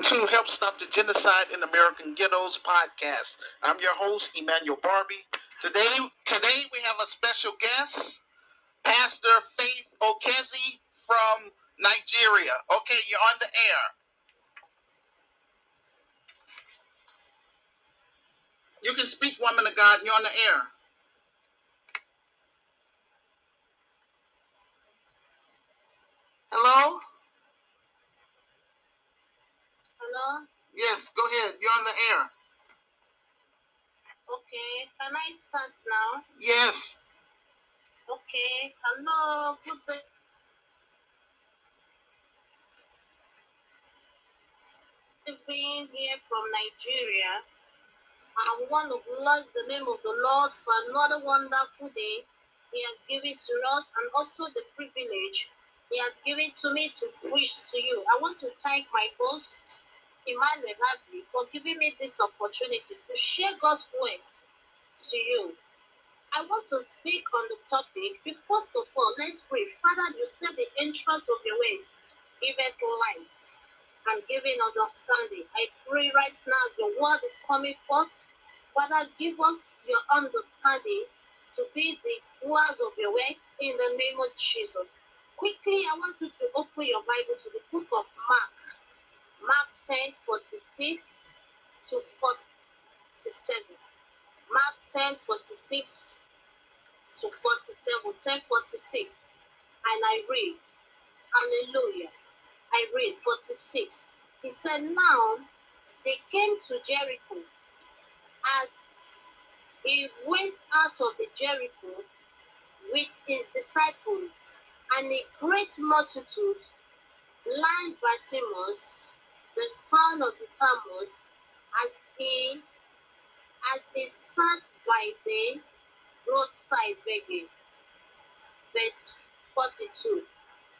welcome to Help Stop the Genocide in American Ghettos podcast. I'm your host, Emmanuel Barbie. Today, today we have a special guest, Pastor Faith Okezi from Nigeria. Okay, you're on the air. You can speak, woman of God. You're on the air. Hello? Hello? Yes, go ahead. You're on the air. Okay. Can I start now? Yes. Okay. Hello. Good day. Being here from Nigeria. I want to bless the name of the Lord for another wonderful day He has given to us and also the privilege He has given to me to preach to you. I want to thank my host, Emmanuel Hadley, for giving me this opportunity to share God's words to you. I want to speak on the topic. But first of all, let's pray. Father, you said the entrance of your ways giveth light and giving understanding. I pray right now your word is coming forth. Father, give us your understanding to be the doers of your words in the name of Jesus. Quickly, I want you to open your Bible to the book of Mark. Mark 10 46 to 47. Mark 10 46 to 47. 10 46. And I read, Hallelujah. I read 46. He said, Now they came to Jericho. As he went out of the Jericho with his disciples and a great multitude, blind Bartimaeus, the son of the Thomas, as he as they sat by the roadside begging. Verse 42.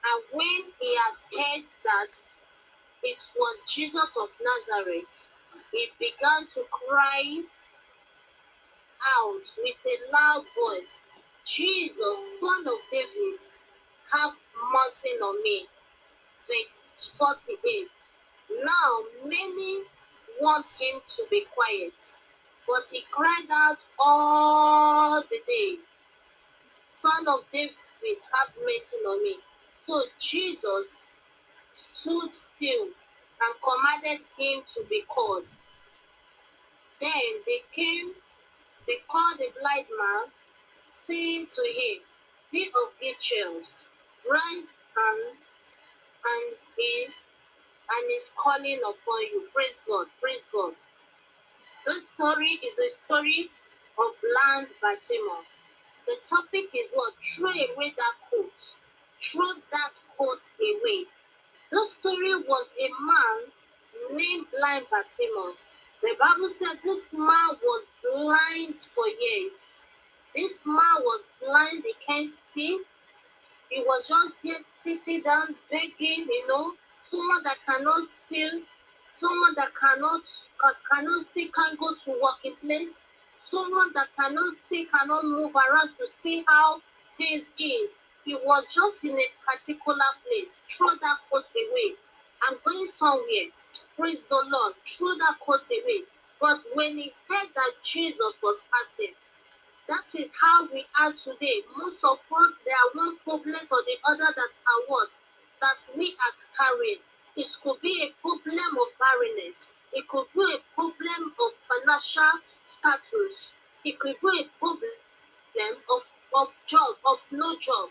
And when he had heard that it was Jesus of Nazareth, he began to cry out with a loud voice, Jesus, son of David, have mercy on me. Verse 48. Now many want him to be quiet, but he cried out all the day, Son of David, have mercy on me. So Jesus stood still and commanded him to be called. Then they came, they called the blind man, saying to him, Be of good cheer, rise and and he and is calling upon you. Praise God, praise God. This story is the story of blind Bartimaeus. The topic is what? Throw away that coat. Throw that coat away. This story was a man named blind Bartimaeus. The Bible said this man was blind for years. This man was blind, he can't see. He was just there sitting down begging, you know, someone that cannot see, someone that cannot cannot see, can't go to working place, someone that cannot see, cannot move around to see how things is. He was just in a particular place. Throw that coat away. I'm going somewhere. Praise the Lord. Throw that coat away. But when he heard that Jesus was passing, that is how we are today. Most of us, there are one problem or the other that are what? That we are carrying. It could be a problem of barrenness. It could be a problem of financial status. It could be a problem of, of job, of no job.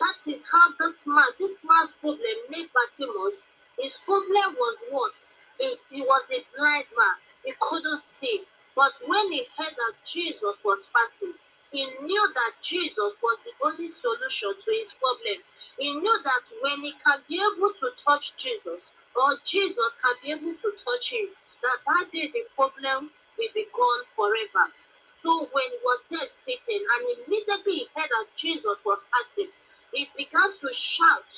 That is how this man, this man's problem, named Bartimaeus, his problem was what? He, he was a blind man. He couldn't see. But when he heard that Jesus was passing, he knew that Jesus was the only solution to his problem. He knew that when he can be able to touch Jesus, or Jesus can be able to touch him, that that day the problem will be gone forever. So when he was there sitting, and immediately he heard that Jesus was passing, he began to shout.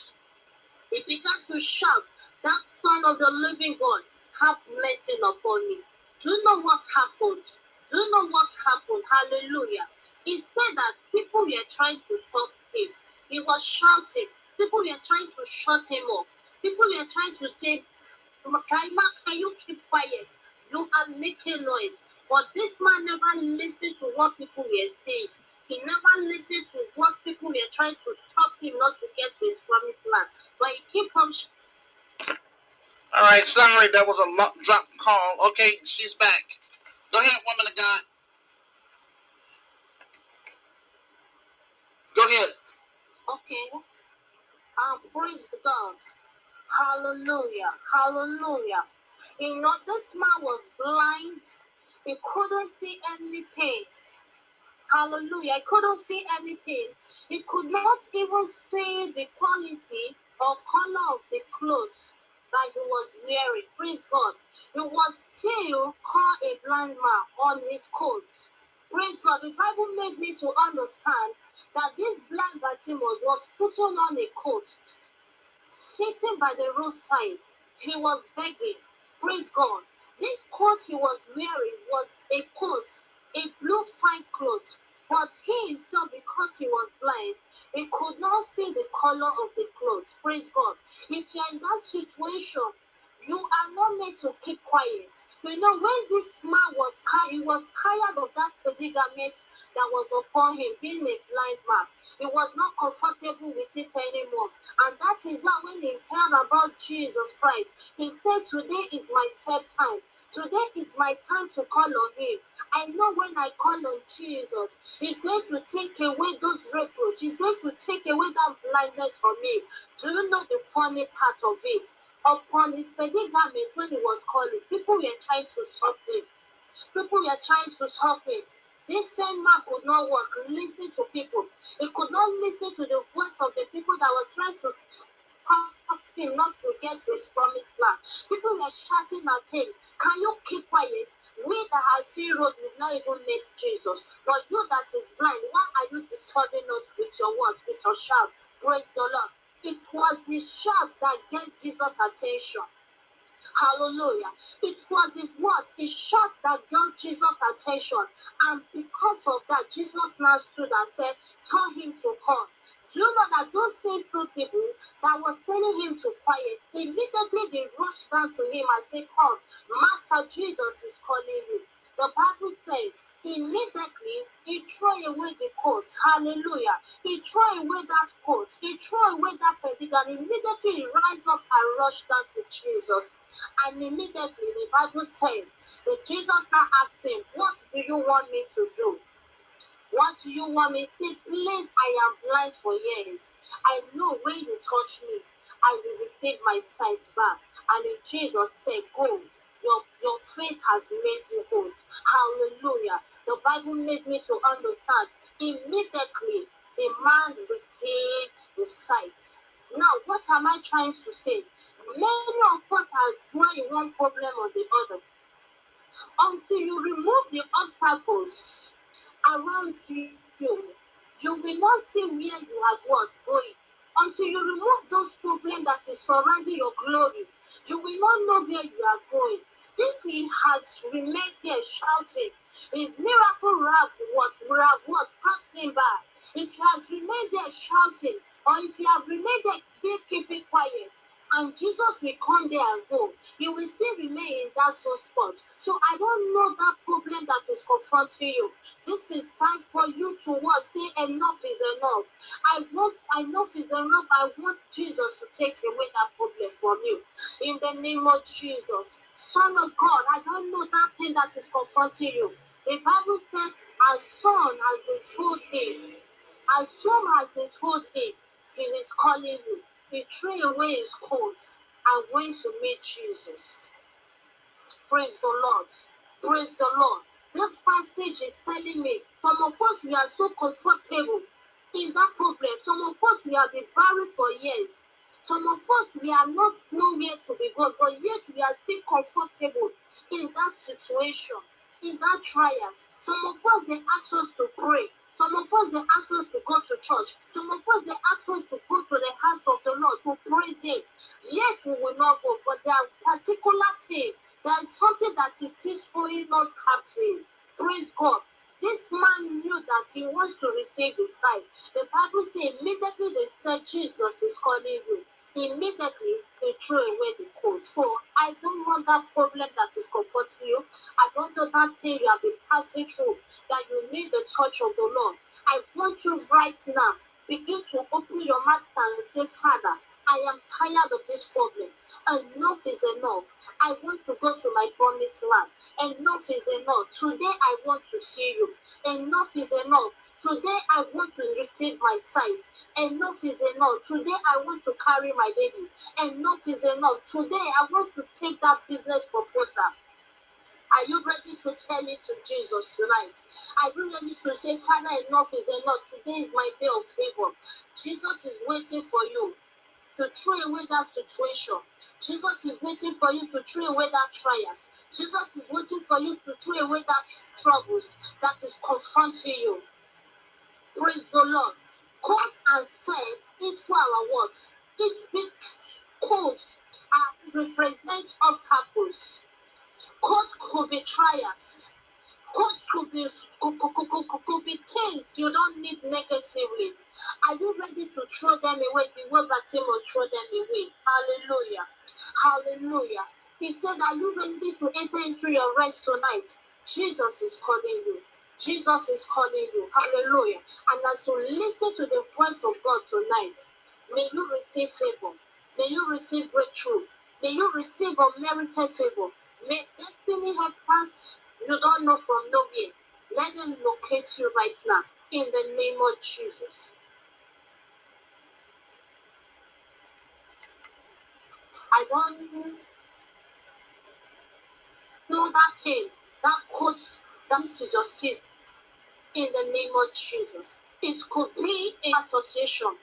He began to shout, That Son of the living God, have mercy upon me. Do you know what happened? Do you know what happened? Hallelujah. He said that people were trying to stop him. He was shouting. People were trying to shut him up. People were trying to say, Kaima, can you keep quiet? You are making noise. But this man never listened to what people were saying. He never listened to what people were trying to stop him not to get to his promised land. But he kept on. All right, sorry, that was a drop call. Okay, she's back. Go ahead, woman of God. Go ahead. Okay. Um, praise God. Hallelujah. Hallelujah. You know, this man was blind. He couldn't see anything. Hallelujah. He couldn't see anything. He could not even see the quality or color of the clothes that he was wearing. Praise God. He was still called a blind man on his coat. Praise God. The Bible made me to understand that this blind Bartimaeus was putting on a coat, sitting by the roadside. He was begging. Praise God. This coat he was wearing was a coat, a blue fine cloth. But he himself, because he was blind, he could not see the color of the clothes. Praise God. If you're in that situation, you are not meant to keep quiet. You know, when this man was that that was upon him, being a blind man. He was not comfortable with it anymore. And that is why when he heard about Jesus Christ, he said, Today is my set time. Today is my time to call on him. I know when I call on Jesus, he's going to take away those reproaches. He's going to take away that blindness from me. Do you know the funny part of it? Upon his predicament, when he was calling, people were trying to stop him. People were trying to stop him. This same man could not work, listening to people. He could not listen to the voice of the people that were trying to stop him not to get to his promised land. People were shouting at him, Can you keep quiet? We that have seen road will not even meet Jesus. But you that is blind, why are you disturbing us with your words, with your shout? Praise the Lord. It was his shout that gave Jesus attention. Hallelujah. It was his word, his shout that got Jesus' attention. And because of that, Jesus now stood and said, Tell him to come. Do you know that those same two people that was telling him to quiet, immediately they rushed down to him and said, Come, Master Jesus is calling you. The Bible says, immediately he threw away the coat. Hallelujah. He threw away that coat. He threw away that predicament. Immediately he rise up and rushed down to Jesus. And immediately the Bible says that Jesus now asked him, What do you want me to do? What do you want me? To say, please, I am blind for years. I know when you touch me, I will receive my sight back. And then Jesus said, Go. Your, your faith has made you whole. Hallelujah. The Bible made me to understand. Immediately, the man received the sight. Now, what am I trying to say? Many of us are dwelling one problem or the other. Until you remove the obstacles around you, you will not see where you are going. Until you remove those problems that is surrounding your glory, you will not know where you are going. If he has remained there shouting, his miracle what would have what passed by. If he has remained there shouting, or if you have remained there keeping quiet, and Jesus will come there and go. He will still remain in that spot. So I don't know that problem that is confronting you. This is time for you to what? Say enough is enough. I want enough is enough. I want Jesus to take away that problem from you. In the name of Jesus. Son of God, I don't know that thing that is confronting you. The Bible said, Our son has been told him. As soon as they told him, he is calling you he threw away his coat and went to meet Jesus. Praise the Lord. Praise the Lord. This passage is telling me some of us we are so comfortable in that problem. Some of us we have been buried for years. Some of us we are not nowhere to be gone, but yet we are still comfortable in that situation, in that trials. Some of us they ask us to pray. Some of us, they ask us to go to church. Some of us, they ask us to go to the house of the Lord to praise Him. Yes, we will not go, but there are particular things. There is something that is still holding us captive. Praise God. This man knew that he wants to receive his sight. The Bible says immediately they said Jesus is calling you. Immediately they throw away the coat. So I don't want that problem that is comforting you. I don't know that thing you have been passing through that you need the touch of the Lord. I want you right now begin to open your mouth and say, Father, I am tired of this problem. Enough is enough. I want to go to my promised land. Enough is enough. Today I want to see you. Enough is enough. Today I want to receive my sight. Enough is enough. Today I want to carry my baby. Enough is enough. Today I want to take that business proposal. Are you ready to tell it to Jesus tonight? Are you ready to say, Father, enough is enough. Today is my day of favor. Jesus is waiting for you to throw away that situation. Jesus is waiting for you to throw away that trials. Jesus is waiting for you to throw away that troubles that is confronting you. Praise the Lord. Cause and said into our words. It speaks codes and represent obstacles. Code could be trials. Code could be could, could, could, could be things you don't need negatively. Are you ready to throw them away the way Bartimaeus throw them away? Hallelujah. Hallelujah. He said, Are you ready to enter into your rest tonight? Jesus is calling you. Jesus is calling you. Hallelujah. And as you listen to the voice of God tonight, may you receive favor. May you receive breakthrough. May you receive unmerited favor. May destiny helpers you don't know from nowhere. Let them locate you right now in the name of Jesus. I don't know that thing, that quote, that is your sister in the name of Jesus. It could be an association.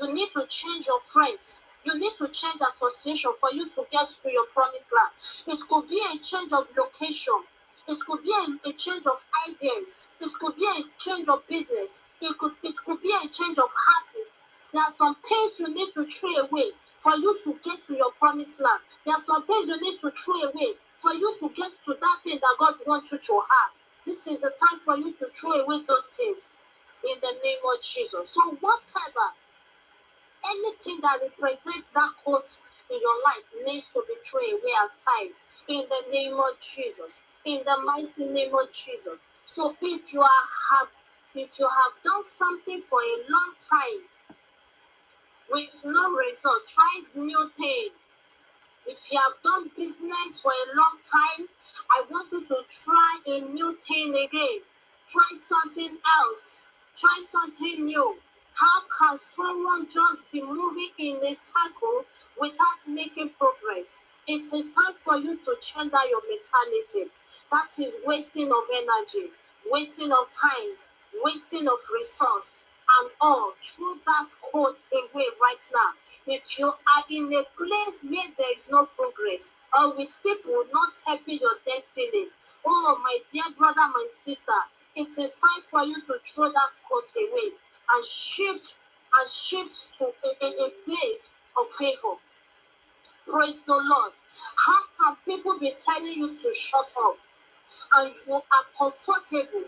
You need to change your friends. You need to change association for you to get to your promised land. It could be a change of location. It could be a, a change of ideas. It could be a change of business. It could it could be a change of habits. There are some things you need to throw away for you to get to your promised land. There are some things you need to throw away for you to get to that thing that God wants you to have. This is the time for you to throw away those things in the name of Jesus. So, whatever, anything that represents that quote in your life needs to be thrown away aside in the name of Jesus. In the mighty name of Jesus. So, if you are have if you have done something for a long time with no result, try new things if you have done business for a long time, I want you to try a new thing again. Try something else. Try something new. How can someone just be moving in a circle without making progress? It is time for you to change out your mentality. That is wasting of energy, wasting of time, wasting of resource and all throw that quote away right now. If you are in a place where there is no progress, or with people not helping your destiny, oh my dear brother, my sister, it is time for you to throw that quote away and shift and shift to a, a, a place of favor. Praise the Lord. How can people be telling you to shut up? And you are comfortable.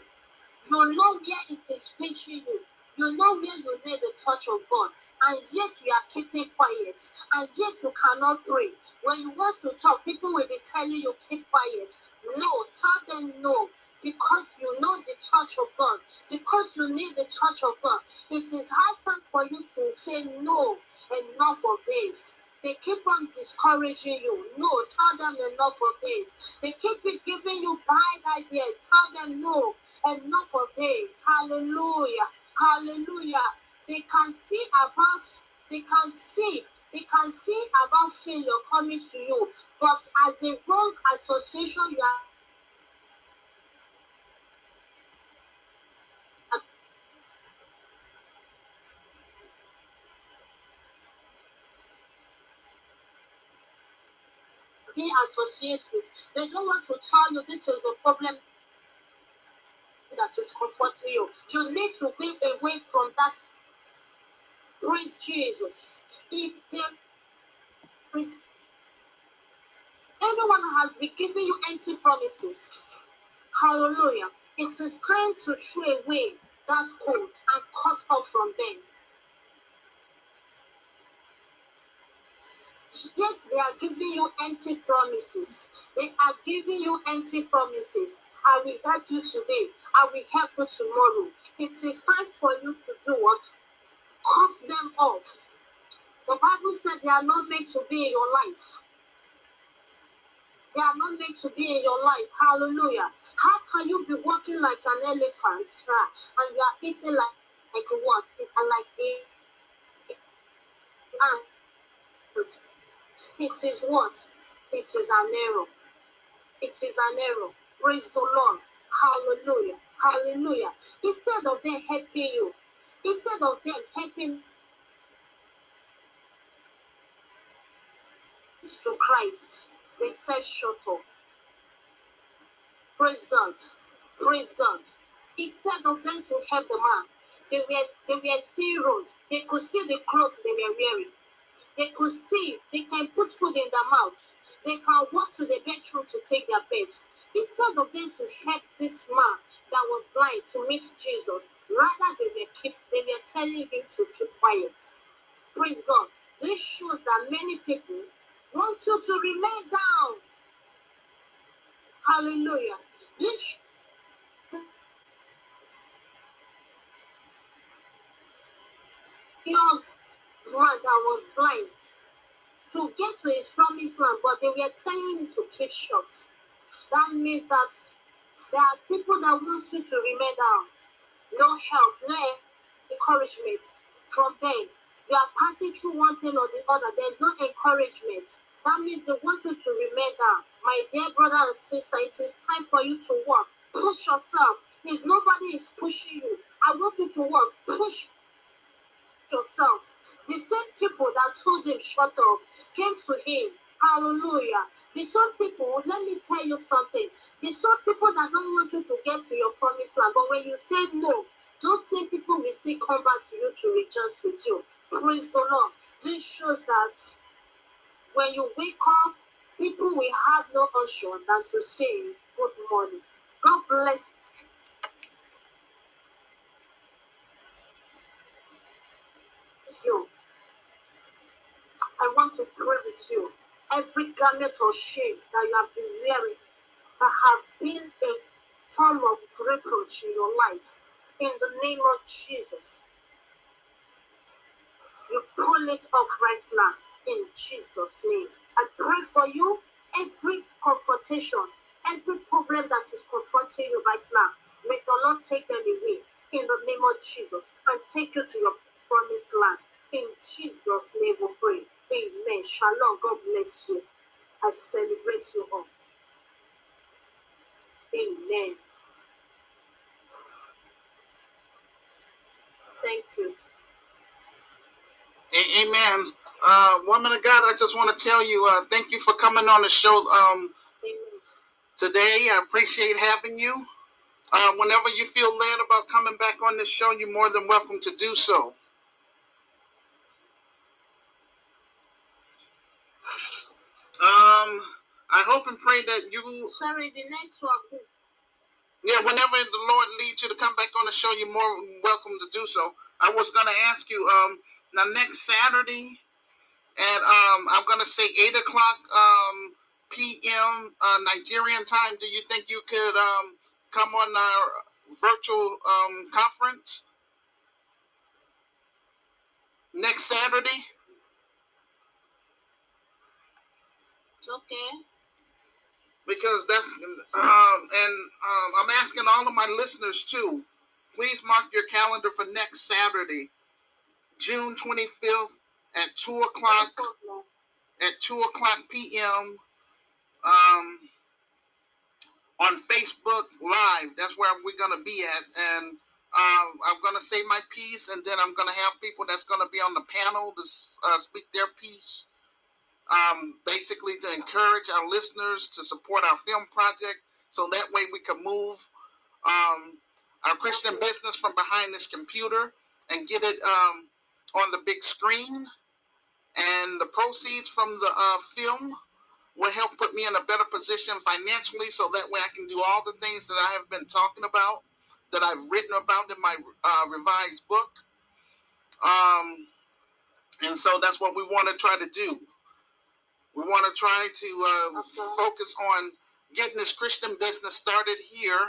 You know where it is pinching you. You know where you need the touch of God, and yet you are keeping quiet, and yet you cannot pray. When you want to talk, people will be telling you keep quiet. No, tell them no, because you know the touch of God, because you need the touch of God. It is high time for you to say no, enough of this. They keep on discouraging you. No, tell them enough of this. They keep giving you bad ideas. Tell them no, enough of this. Hallelujah. Hallelujah. They can see about, they can see, they can see about failure coming to you. But as a wrong association, you are with. They don't want to tell you this is a problem that is comforting you. You need to be away from that. Praise Jesus. If there is anyone has been giving you empty promises, hallelujah. It is time to throw away that coat and cut off from them. yet they are giving you empty promises. They are giving you empty promises. I will help you today. I will help you tomorrow. It is time for you to do what? Cut them off. The Bible said they are not meant to be in your life. They are not meant to be in your life. Hallelujah. How can you be walking like an elephant uh, and you are eating like, like what? And like a ant. It is what? It is an error. It is an error. Praise the Lord. Hallelujah. Hallelujah. Instead of them helping you, instead of them helping to Christ, they said, shut up. Praise God. Praise God. Instead of them to help the man, they were they were seeing roads. They could see the clothes they were wearing. They could see they can put food in their mouths. They can walk to the bedroom to take their beds. Instead of them to help this man that was blind to meet Jesus, rather they were keep they were telling him to keep quiet. Praise God. This shows that many people want you to remain down. Hallelujah. This young man that was blind to get to his promised land, but they were trying to keep short. That means that there are people that want you to remain down. No help, no encouragement from them. You are passing through one thing or the other. There's no encouragement. That means they want you to remain down. My dear brother and sister, it is time for you to work. Push yourself. If nobody is pushing you, I want you to work. Push yourself. The same people that told him shut up came to him. Hallelujah. The same people, let me tell you something. The same people that don't want you to get to your promised land, but when you say no, those same people will still come back to you to rejoice with you. Praise the Lord. This shows that when you wake up, people will have no option than to say good morning. God bless you. To pray with you. Every garment of shame that you have been wearing, that have been a form of reproach in your life, in the name of Jesus, you pull it off right now, in Jesus' name. I pray for you, every confrontation, every problem that is confronting you right now, may the Lord take them away, in the name of Jesus, and take you to your promised land. In Jesus' name we pray. Amen. Shalom. God bless you. I celebrate you all. Amen. Thank you. Amen. Uh, woman of God, I just want to tell you, uh, thank you for coming on the show um, today. I appreciate having you. Uh, whenever you feel led about coming back on this show, you're more than welcome to do so. Um, I hope and pray that you. Sorry, the network. Yeah, whenever the Lord leads you to come back on the show, you're more welcome to do so. I was gonna ask you, um, now next Saturday, at um, I'm gonna say eight o'clock um p.m. Uh, Nigerian time. Do you think you could um come on our virtual um conference next Saturday? Okay. because that's um, and um, I'm asking all of my listeners too. Please mark your calendar for next Saturday, June 25th at two o'clock at two o'clock p.m. Um, on Facebook Live. That's where we're gonna be at, and um, I'm gonna say my piece, and then I'm gonna have people that's gonna be on the panel to uh, speak their piece um, basically to encourage our listeners to support our film project so that way we can move um, our Christian business from behind this computer and get it um, on the big screen. And the proceeds from the uh, film will help put me in a better position financially so that way I can do all the things that I have been talking about, that I've written about in my uh, revised book. Um, and so that's what we want to try to do. We want to try to uh, Okay. focus on getting this Christian business started here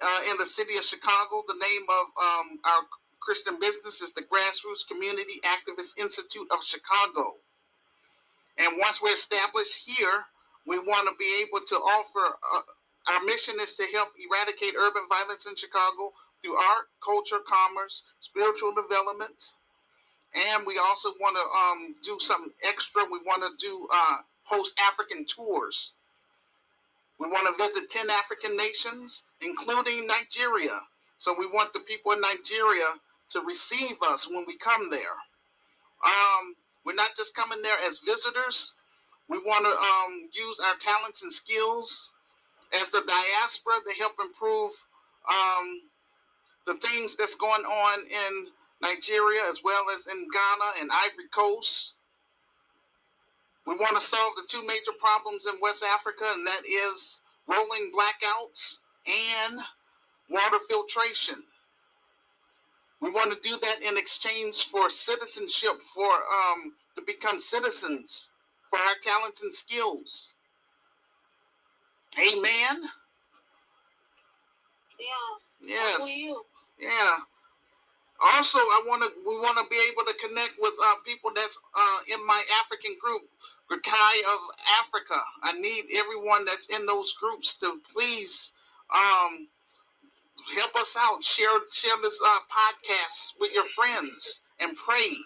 uh, in the city of Chicago. The name of um, our Christian business is the Grassroots Community Activist Institute of Chicago. And once we're established here, we want to be able to offer. Uh, our mission is to help eradicate urban violence in Chicago through art, culture, commerce, spiritual development, and we also want to um, do something extra. We want to do uh, host African tours. We want to visit 10 African nations, including Nigeria. So we want the people in Nigeria to receive us when we come there. Um, we're not just coming there as visitors. We want to um, use our talents and skills as the diaspora to help improve um, the things that's going on in Nigeria as well as in Ghana and Ivory Coast. We want to solve the two major problems in West Africa, and that is rolling blackouts and water filtration. We want to do that in exchange for citizenship, for um, to become citizens, for our talents and skills. Amen. Yeah. Yes. Yeah. Also, I want to. We want to be able to connect with uh, people that's uh, in my African group, Rakai of Africa. I need everyone that's in those groups to please um, help us out. Share share this uh, podcast with your friends and pray.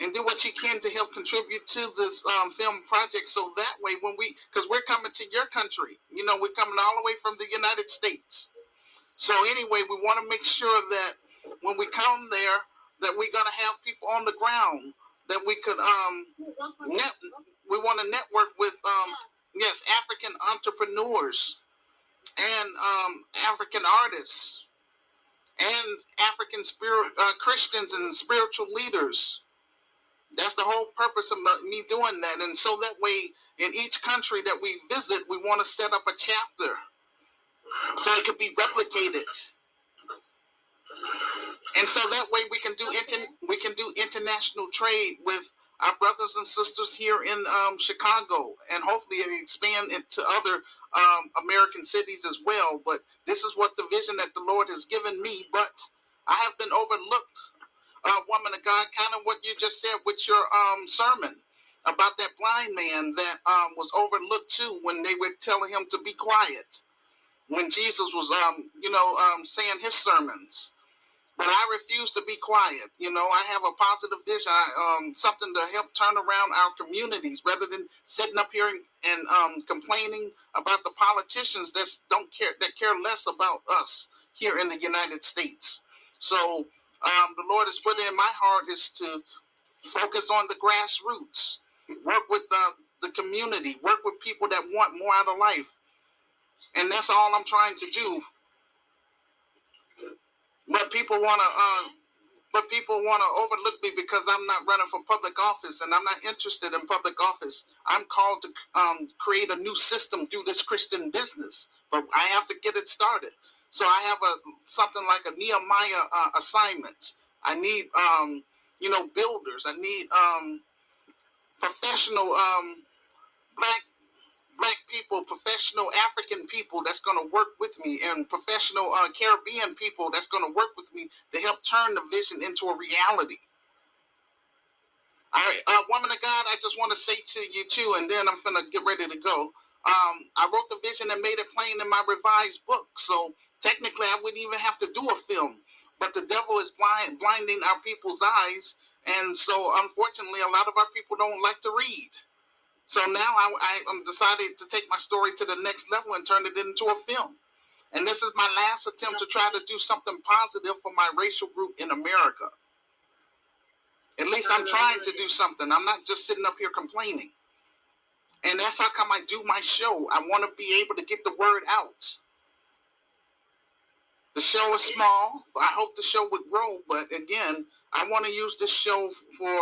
And do what you can to help contribute to this um, film project, so that way, when we, because we're coming to your country, you know, we're coming all the way from the United States. So anyway, we want to make sure that when we come there, that we're gonna have people on the ground that we could um net. We want to network with um yes African entrepreneurs and um African artists and African spirit uh, Christians and spiritual leaders. That's the whole purpose of me doing that, and so that way, in each country that we visit, we want to set up a chapter so it could be replicated. And so that way we can do inter- we can do international trade with our brothers and sisters here in um, Chicago, and hopefully expand into other um, American cities as well. But this is what the vision that the Lord has given me. But I have been overlooked, uh, woman of God, kind of what you just said with your um, sermon about that blind man that um, was overlooked too when they were telling him to be quiet when Jesus was, um, you know, um, saying his sermons. But I refuse to be quiet. You know, I have a positive dish, I, um, something to help turn around our communities, rather than sitting up here and, and um, complaining about the politicians that don't care, that care less about us here in the United States. So um, the Lord has put it in my heart is to focus on the grassroots, work with the, the community, work with people that want more out of life. And that's all I'm trying to do. But people want to, uh, but people want to overlook me because I'm not running for public office, and I'm not interested in public office. I'm called to um, create a new system through this Christian business, but I have to get it started. So I have a something like a Nehemiah uh, assignment. I need, um, you know, builders. I need um, professional um, black black people, professional African people that's going to work with me, and professional uh, Caribbean people that's going to work with me to help turn the vision into a reality. All right, uh, woman of God, I just want to say to you too, and then I'm gonna get ready to go. Um, I wrote the vision and made it plain in my revised book, so technically I wouldn't even have to do a film. But the devil is blind, blinding our people's eyes, and so unfortunately, a lot of our people don't like to read. So now I, I am decided to take my story to the next level and turn it into a film. And this is my last attempt to try to do something positive for my racial group in America. At least I'm trying to do something. I'm not just sitting up here complaining. And that's how come I do my show. I want to be able to get the word out. The show is small. But I hope the show would grow, but again, I want to use this show for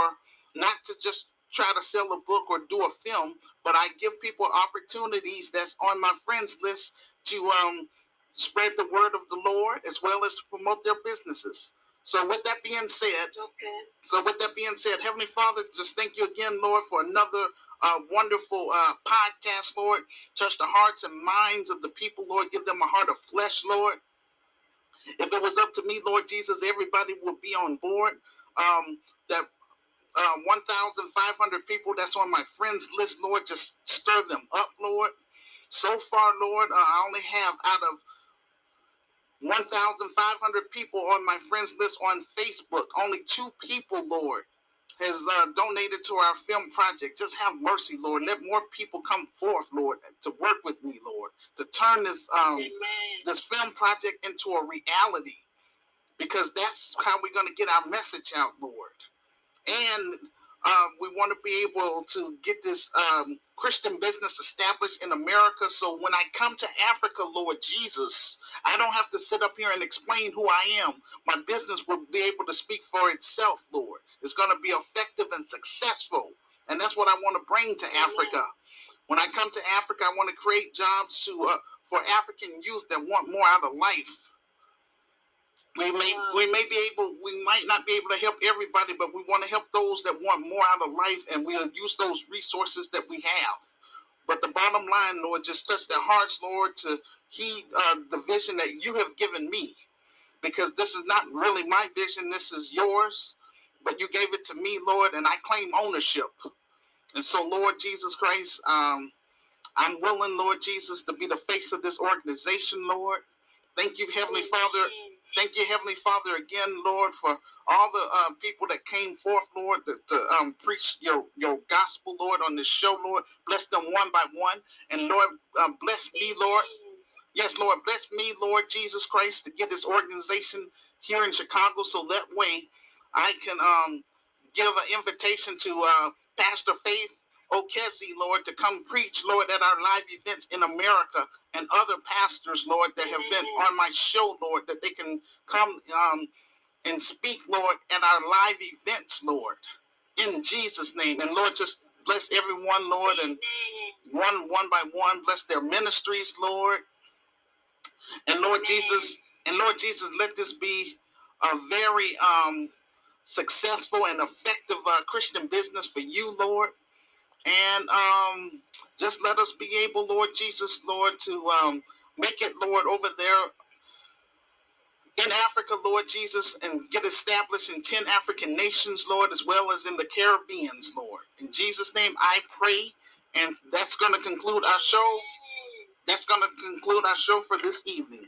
not to just try to sell a book or do a film, but I give people opportunities that's on my friends list to um, spread the word of the Lord as well as to promote their businesses. So with that being said, Okay. so with that being said, Heavenly Father, just thank you again, Lord, for another uh, wonderful uh, podcast, Lord. Touch the hearts and minds of the people, Lord. Give them a heart of flesh, Lord. If it was up to me, Lord Jesus, everybody would be on board. Um, that uh, 1,500 people that's on my friends list, Lord, just stir them up, Lord. So far, Lord, uh, I only have out of 1,500 people on my friends list on Facebook. Only two people, Lord, has uh, donated to our film project. Just have mercy, Lord. Let more people come forth, Lord, to work with me, Lord, to turn this um, Amen. this film project into a reality, because that's how we're going to get our message out, Lord. And uh, we want to be able to get this um, Christian business established in America. So when I come to Africa, Lord Jesus, I don't have to sit up here and explain who I am. My business will be able to speak for itself, Lord. It's going to be effective and successful. And that's what I want to bring to Africa. When I come to Africa, I want to create jobs to uh, for African youth that want more out of life. We may we may be able we might not be able to help everybody, but we want to help those that want more out of life, and we'll use those resources that we have. But the bottom line, Lord, just touch their hearts, Lord, to heed uh, the vision that you have given me, because this is not really my vision. This is yours, but you gave it to me, Lord, and I claim ownership. And so, Lord Jesus Christ, um, I'm willing, Lord Jesus, to be the face of this organization, Lord. Thank you, Heavenly Father. Thank you, Heavenly Father, again, Lord, for all the uh, people that came forth, Lord, to, to um, preach your, your gospel, Lord, on this show, Lord. Bless them one by one. And, Lord, um, bless me, Lord. Yes, Lord, bless me, Lord Jesus Christ, to get this organization here in Chicago so that way I can um, give an invitation to uh, Pastor Faith O'Kessie, Lord, to come preach, Lord, at our live events in America and other pastors, Lord, that have been on my show, Lord, that they can come um, and speak, Lord, at our live events, Lord, in Jesus' name. And Lord, just bless everyone, Lord, and one one by one, bless their ministries, Lord. And Lord Jesus, and Lord Jesus, let this be a very um, successful and effective uh, Christian business for you, Lord. And um, just let us be able, Lord Jesus, Lord, to um, make it, Lord, over there in Africa, Lord Jesus, and get established in 10 African nations, Lord, as well as in the Caribbeans, Lord. In Jesus' name, I pray. And that's going to conclude our show. That's going to conclude our show for this evening.